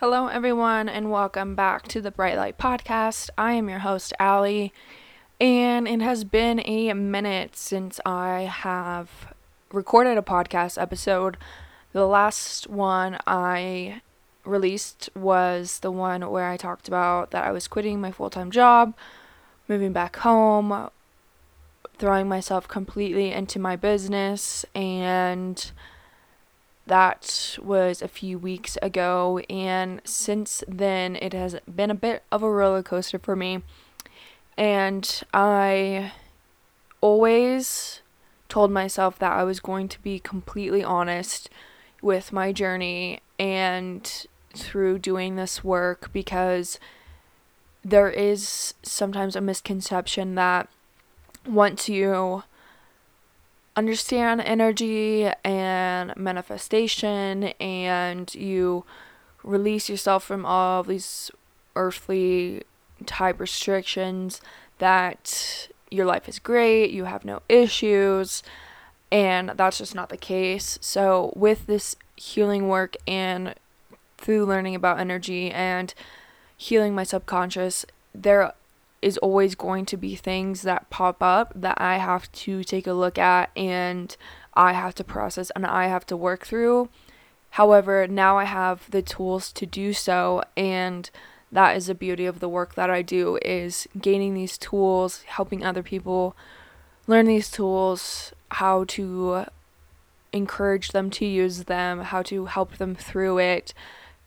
Hello, everyone, and welcome back to the Bright Light Podcast. I am your host, Ali, and it has been a minute since I have recorded a podcast episode. The last one I released was the one where I talked about that I was quitting my full time job, moving back home, throwing myself completely into my business, and that was a few weeks ago, and since then, it has been a bit of a roller coaster for me. And I always told myself that I was going to be completely honest with my journey and through doing this work because there is sometimes a misconception that once you understand energy and manifestation and you release yourself from all these earthly type restrictions that your life is great, you have no issues, and that's just not the case. So, with this healing work and through learning about energy and healing my subconscious, there is always going to be things that pop up that I have to take a look at and I have to process and I have to work through. However, now I have the tools to do so and that is the beauty of the work that I do is gaining these tools, helping other people learn these tools, how to encourage them to use them, how to help them through it,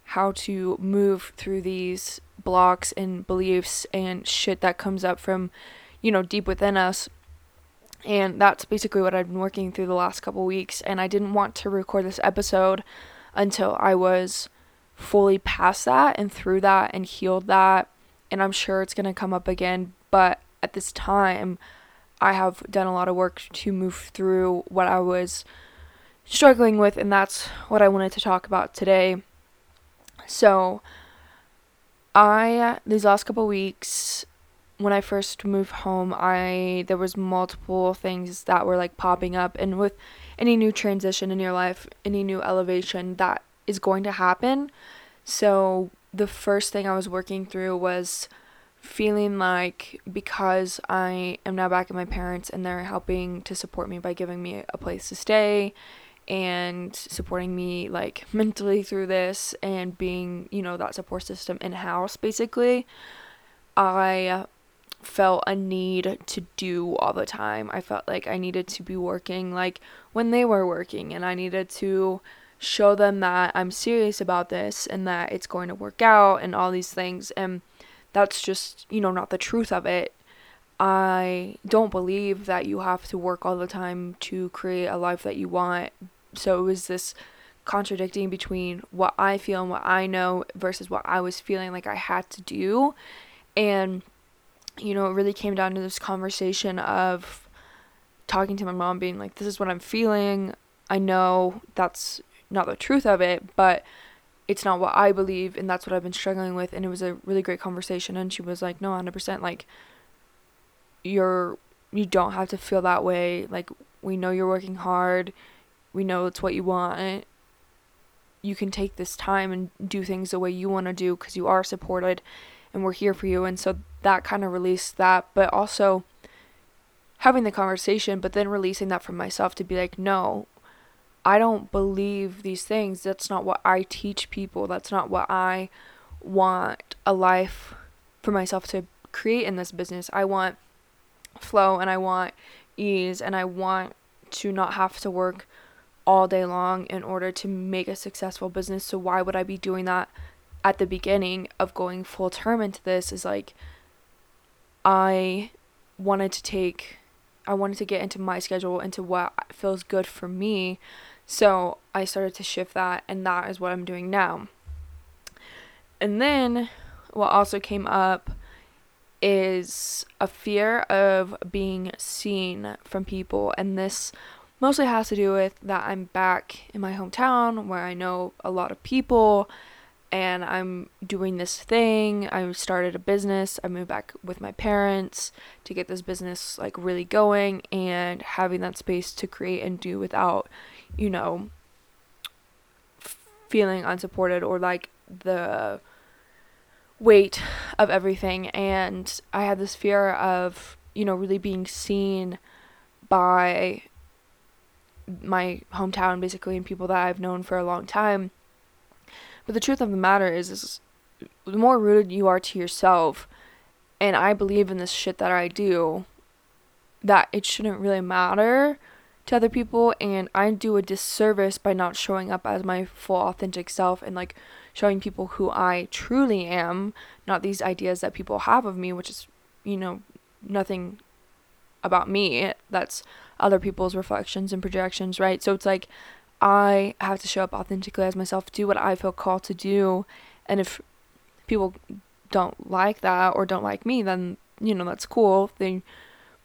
how to move through these blocks and beliefs and shit that comes up from, you know, deep within us. And that's basically what I've been working through the last couple weeks. And I didn't want to record this episode until I was fully past that and through that and healed that. And I'm sure it's going to come up again. But at this time, I have done a lot of work to move through what I was struggling with. And that's what I wanted to talk about today. So, I these last couple weeks when I first moved home, I there was multiple things that were like popping up and with any new transition in your life, any new elevation that is going to happen. So the first thing I was working through was feeling like because I am now back at my parents and they're helping to support me by giving me a place to stay and supporting me like mentally through this and being, you know, that support system in house basically. I felt a need to do all the time. I felt like I needed to be working like when they were working and I needed to show them that I'm serious about this and that it's going to work out and all these things and that's just, you know, not the truth of it. I don't believe that you have to work all the time to create a life that you want so it was this contradicting between what I feel and what I know versus what I was feeling like I had to do. And, you know, it really came down to this conversation of talking to my mom, being like, this is what I'm feeling. I know that's not the truth of it, but it's not what I believe, and that's what I've been struggling with. And it was a really great conversation. And she was like, no, 100%, like, you're, you don't have to feel that way. Like, we know you're working hard we know it's what you want. You can take this time and do things the way you want to do because you are supported and we're here for you. And so that kind of released that but also having the conversation but then releasing that from myself to be like no I don't believe these things. That's not what I teach people. That's not what I want a life for myself to create in this business. I want flow and I want ease and I want to not have to work all day long in order to make a successful business. So why would I be doing that at the beginning of going full term into this is like I wanted to take I wanted to get into my schedule into what feels good for me. So I started to shift that and that is what I'm doing now. And then what also came up is a fear of being seen from people and this mostly has to do with that I'm back in my hometown where I know a lot of people and I'm doing this thing. I started a business. I moved back with my parents to get this business like really going and having that space to create and do without, you know, feeling unsupported or like the weight of everything and I had this fear of, you know, really being seen by my hometown basically and people that I've known for a long time. But the truth of the matter is is the more rooted you are to yourself and I believe in this shit that I do that it shouldn't really matter to other people and I do a disservice by not showing up as my full authentic self and like showing people who I truly am, not these ideas that people have of me, which is, you know, nothing about me. That's other people's reflections and projections, right? So it's like I have to show up authentically as myself, do what I feel called to do. And if people don't like that or don't like me, then, you know, that's cool. They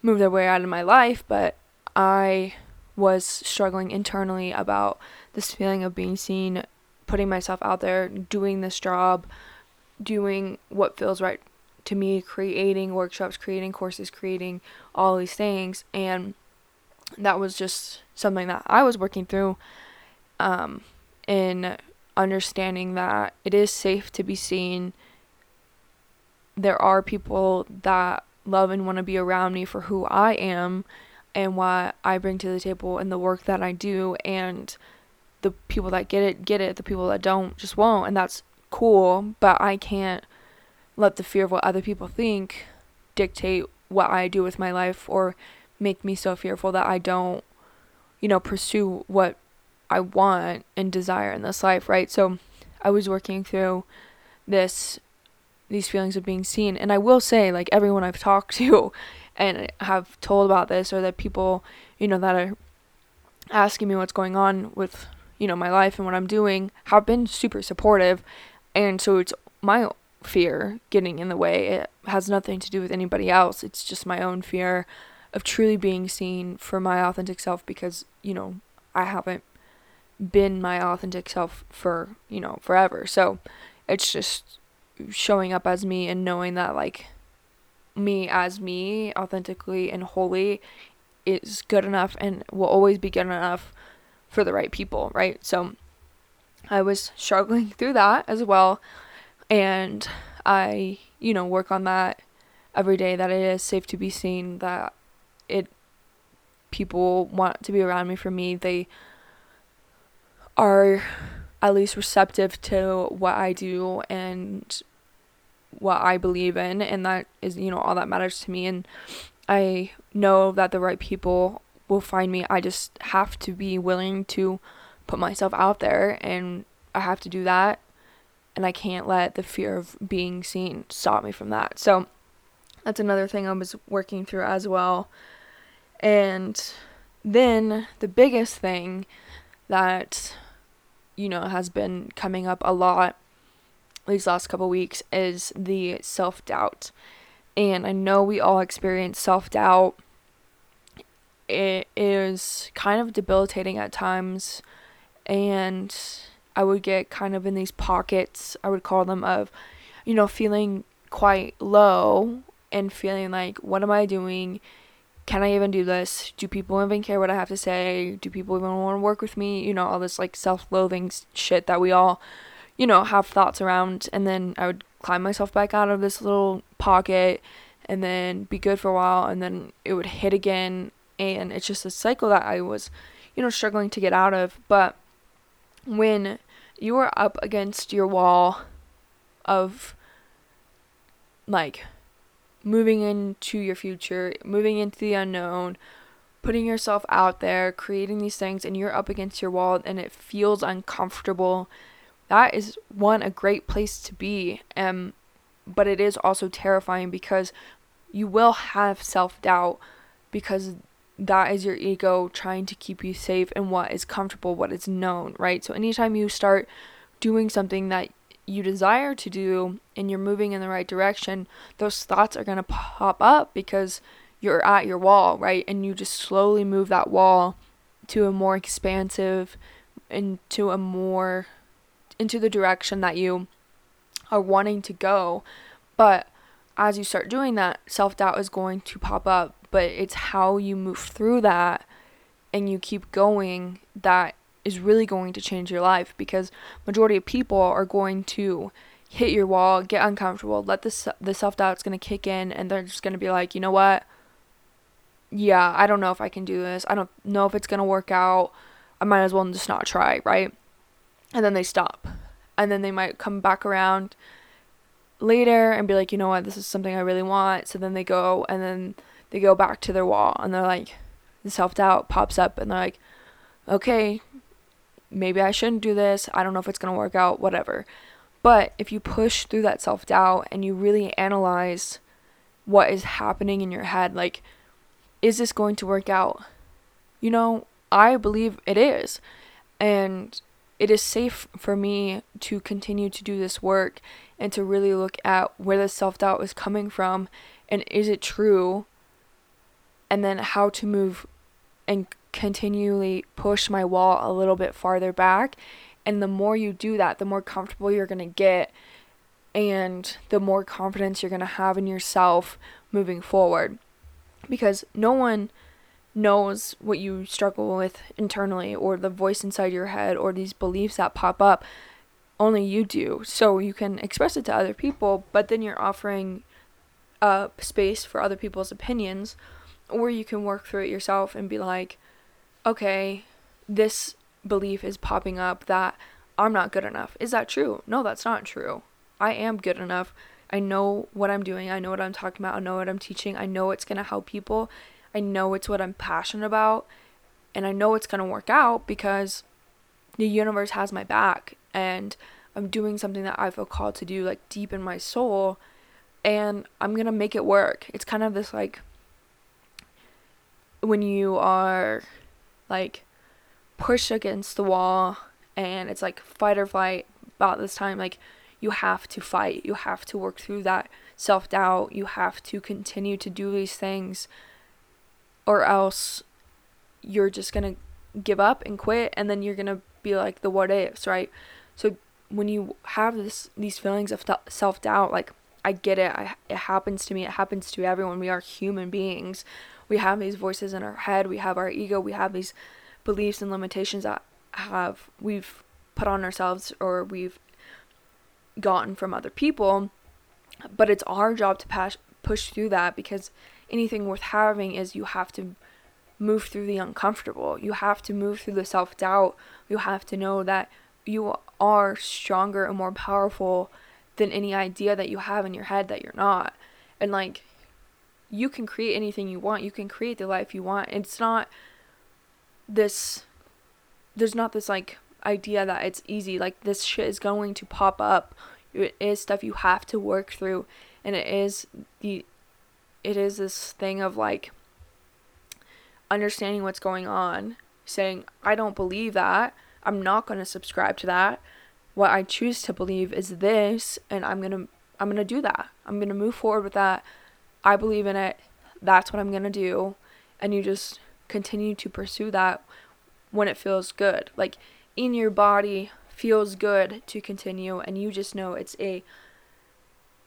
move their way out of my life. But I was struggling internally about this feeling of being seen, putting myself out there, doing this job, doing what feels right to me, creating workshops, creating courses, creating all these things. And that was just something that I was working through um, in understanding that it is safe to be seen. There are people that love and want to be around me for who I am and what I bring to the table and the work that I do and the people that get it get it the people that don't just won't and that's cool but I can't let the fear of what other people think dictate what I do with my life or make me so fearful that I don't you know pursue what I want and desire in this life right so I was working through this these feelings of being seen and I will say like everyone I've talked to and have told about this or that people, you know, that are asking me what's going on with, you know, my life and what I'm doing have been super supportive. And so it's my fear getting in the way. It has nothing to do with anybody else. It's just my own fear of truly being seen for my authentic self because, you know, I haven't been my authentic self for, you know, forever. So it's just showing up as me and knowing that like me as me authentically and wholly is good enough and will always be good enough for the right people, right? So I was struggling through that as well. And I, you know, work on that every day that it is safe to be seen, that it people want to be around me for me. They are at least receptive to what I do and what I believe in and that is you know all that matters to me and I know that the right people will find me. I just have to be willing to put myself out there and I have to do that and I can't let the fear of being seen stop me from that. So that's another thing I was working through as well. And then the biggest thing that you know has been coming up a lot these last couple weeks is the self doubt. And I know we all experience self doubt. It is kind of debilitating at times. And I would get kind of in these pockets, I would call them, of, you know, feeling quite low and feeling like, what am I doing? Can I even do this? Do people even care what I have to say? Do people even want to work with me? You know, all this like self loathing shit that we all you know, have thoughts around and then I would climb myself back out of this little pocket and then be good for a while and then it would hit again and it's just a cycle that I was, you know, struggling to get out of. But when you are up against your wall of like moving into your future, moving into the unknown, putting yourself out there, creating these things, and you're up against your wall and it feels uncomfortable. That is one a great place to be um but it is also terrifying because you will have self-doubt because that is your ego trying to keep you safe and what is comfortable what is known right? So anytime you start doing something that you desire to do and you're moving in the right direction those thoughts are going to pop up because you're at your wall right and you just slowly move that wall to a more expansive and to a more into the direction that you are wanting to go. But as you start doing that, self doubt is going to pop up. But it's how you move through that and you keep going that is really going to change your life because majority of people are going to hit your wall, get uncomfortable, let the the self-doubt's going to kick in and they're just going to be like, "You know what? Yeah, I don't know if I can do this. I don't know if it's going to work out. I might as well just not try, right?" And then they stop. And then they might come back around later and be like, "You know what? This is something I really want." So then they go and then they go back to their wall and they're like the self-doubt pops up and they're like, "Okay, maybe I shouldn't do this. I don't know if it's going to work out, whatever." But if you push through that self doubt and you really analyze what is happening in your head, like, is this going to work out? You know, I believe it is. And it is safe for me to continue to do this work and to really look at where the self doubt is coming from and is it true? And then how to move and continually push my wall a little bit farther back and the more you do that, the more comfortable you're going to get and the more confidence you're going to have in yourself moving forward. Because no one knows what you struggle with internally or the voice inside your head or these beliefs that pop up. Only you do. So you can express it to other people, but then you're offering a space for other people's opinions. Or you can work through it yourself and be like, okay, this belief is popping up that I'm not good enough. Is that true? No, that's not true. I am good enough. I know what I'm doing. I know what I'm talking about. I know what I'm teaching. I know it's going to help people. I know it's what I'm passionate about. And I know it's going to work out because the universe has my back and I'm doing something that I feel called to do, like deep in my soul. And I'm going to make it work. It's kind of this like when you are like push against the wall and it's like fight or flight about this time like you have to fight. You have to work through that self-doubt. You have to continue to do these things or else you're just going to give up and quit and then you're going to be like the what ifs right? So when you have this these feelings of th- self-doubt like I get it. I, it happens to me. It happens to everyone. We are human beings we have these voices in our head we have our ego we have these beliefs and limitations that have we've put on ourselves or we've gotten from other people. But it's our job to pass, push through that because anything worth having is you have to move through the uncomfortable. You have to move through the self-doubt. You have to know that you are stronger and more powerful than any idea that you have in your head that you're not. And like you can create anything you want you can create the life you want. It's not this there's not this like idea that it's easy. Like this shit is going to pop up. It is stuff you have to work through. And it is the it is this thing of like understanding what's going on saying i don't believe that. I'm not going to subscribe to that. What i choose to believe is this and i'm going to i'm going to do that. I'm going to move forward with that i believe in it. That's what i'm going to do. And you just continue to pursue that when it feels good. Like in your body feels good to continue and you just know it's a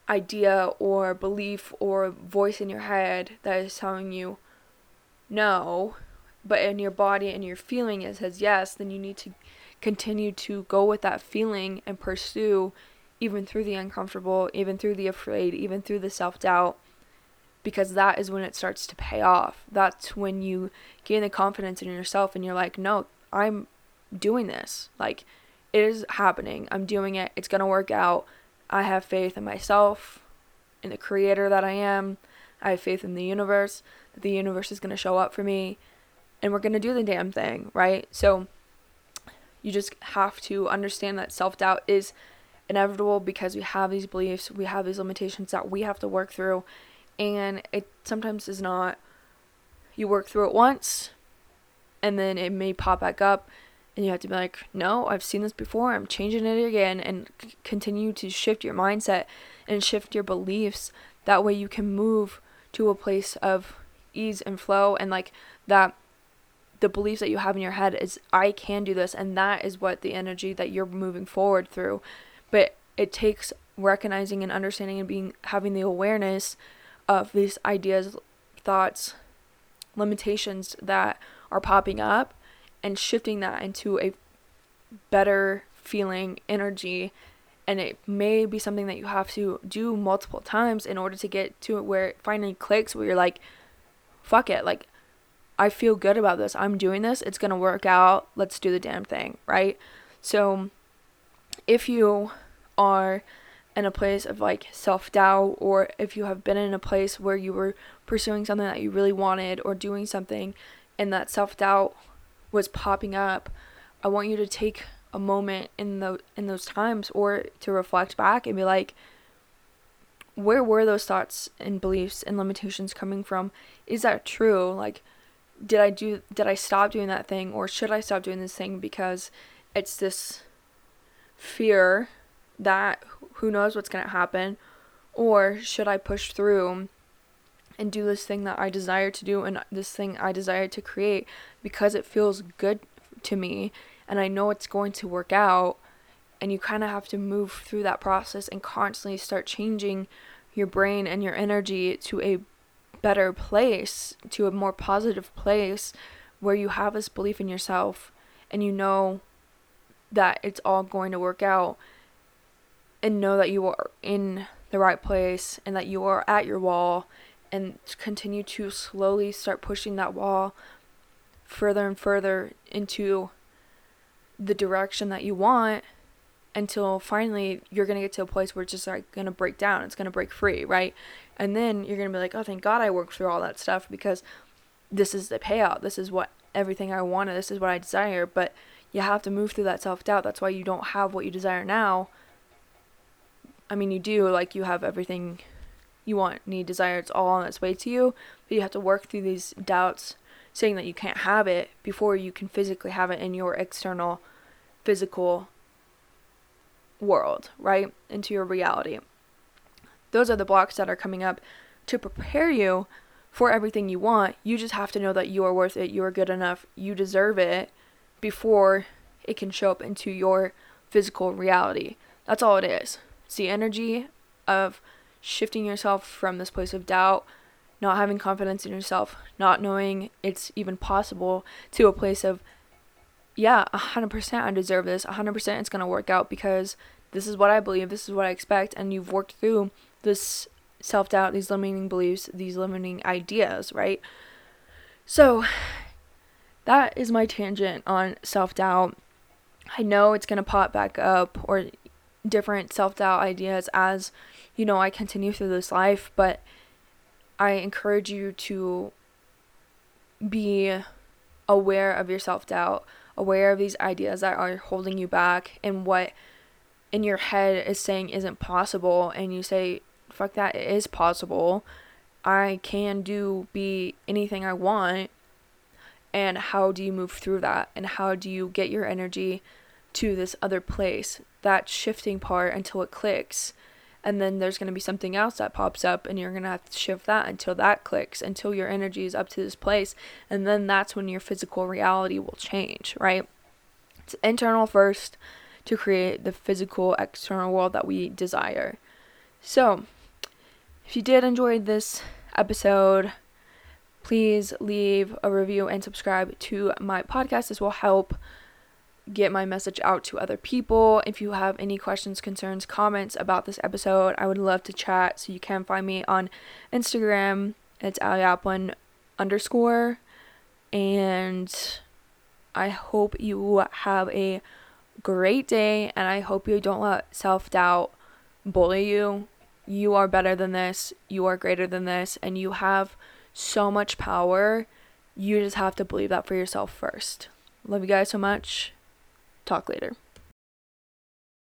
idea or belief or voice in your head that is telling you no, but in your body and your feeling it says yes, then you need to continue to go with that feeling and pursue even through the uncomfortable, even through the afraid, even through the self-doubt because that is when it starts to pay off. That's when you gain the confidence in yourself and you're like, no, I'm doing this. Like, it is happening. I'm doing it. It's going to work out. I have faith in myself, in the creator that I am. I have faith in the universe, that the universe is going to show up for me, and we're going to do the damn thing, right? So, you just have to understand that self doubt is inevitable because we have these beliefs, we have these limitations that we have to work through, and it sometimes is not you work through it once and then it may pop back up and you have to be like no i've seen this before i'm changing it again and c- continue to shift your mindset and shift your beliefs. That way you can move to a place of ease and flow and like that the beliefs that you have in your head is i can do this and that is what the energy that you're moving forward through. But it takes recognizing and understanding and being having the awareness of these ideas, thoughts, limitations that are popping up and shifting that into a better feeling energy and it may be something that you have to do multiple times in order to get to where it finally clicks where you're like fuck it like I feel good about this. I'm doing this. It's going to work out. Let's do the damn thing, right? So if you are in a place of like self doubt, or if you have been in a place where you were pursuing something that you really wanted or doing something and that self doubt was popping up, I want you to take a moment in the in those times or to reflect back and be like where were those thoughts and beliefs and limitations coming from? Is that true? Like did I do did I stop doing that thing or should I stop doing this thing because it's this fear that who knows what's going to happen or should I push through and do this thing that I desire to do and this thing I desire to create because it feels good to me and I know it's going to work out and you kind of have to move through that process and constantly start changing your brain and your energy to a better place, to a more positive place where you have this belief in yourself and you know that it's all going to work out and know that you are in the right place and that you are at your wall and continue to slowly start pushing that wall further and further into the direction that you want until finally you're going to get to a place where it's just like going to break down. It's going to break free, right? And then you're going to be like, oh, thank God I worked through all that stuff because this is the payout. This is what everything I wanted. This is what I desire. But you have to move through that self doubt. That's why you don't have what you desire now. I mean, you do, like, you have everything you want, need, desire. It's all on its way to you. But you have to work through these doubts, saying that you can't have it before you can physically have it in your external, physical world, right? Into your reality. Those are the blocks that are coming up to prepare you for everything you want. You just have to know that you are worth it, you are good enough, you deserve it before it can show up into your physical reality. That's all it is. It's the energy of shifting yourself from this place of doubt, not having confidence in yourself, not knowing it's even possible, to a place of, yeah, 100% I deserve this, 100% it's going to work out because this is what I believe, this is what I expect, and you've worked through this self doubt, these limiting beliefs, these limiting ideas, right? So, that is my tangent on self doubt. I know it's going to pop back up or different self doubt ideas as, you know, I continue through this life, but I encourage you to be aware of your self doubt, aware of these ideas that are holding you back and what in your head is saying isn't possible and you say fuck that it is possible. I can do be anything i want. And how do you move through that? And how do you get your energy to this other place that shifting part until it clicks and then there's going to be something else that pops up and you're going to have to shift that until that clicks until your energy is up to this place and then that's when your physical reality will change right it's internal first to create the physical external world that we desire. So, if you did enjoy this episode, please leave a review and subscribe to my podcast. This will help get my message out to other people. If you have any questions, concerns, comments about this episode, I would love to chat. So you can find me on Instagram. It's Ali underscore. And I hope you have a great day, and I hope you don't let self doubt bully you. You are better than this, you are greater than this, and you have so much power. You just have to believe that for yourself first. Love you guys so much. Talk later.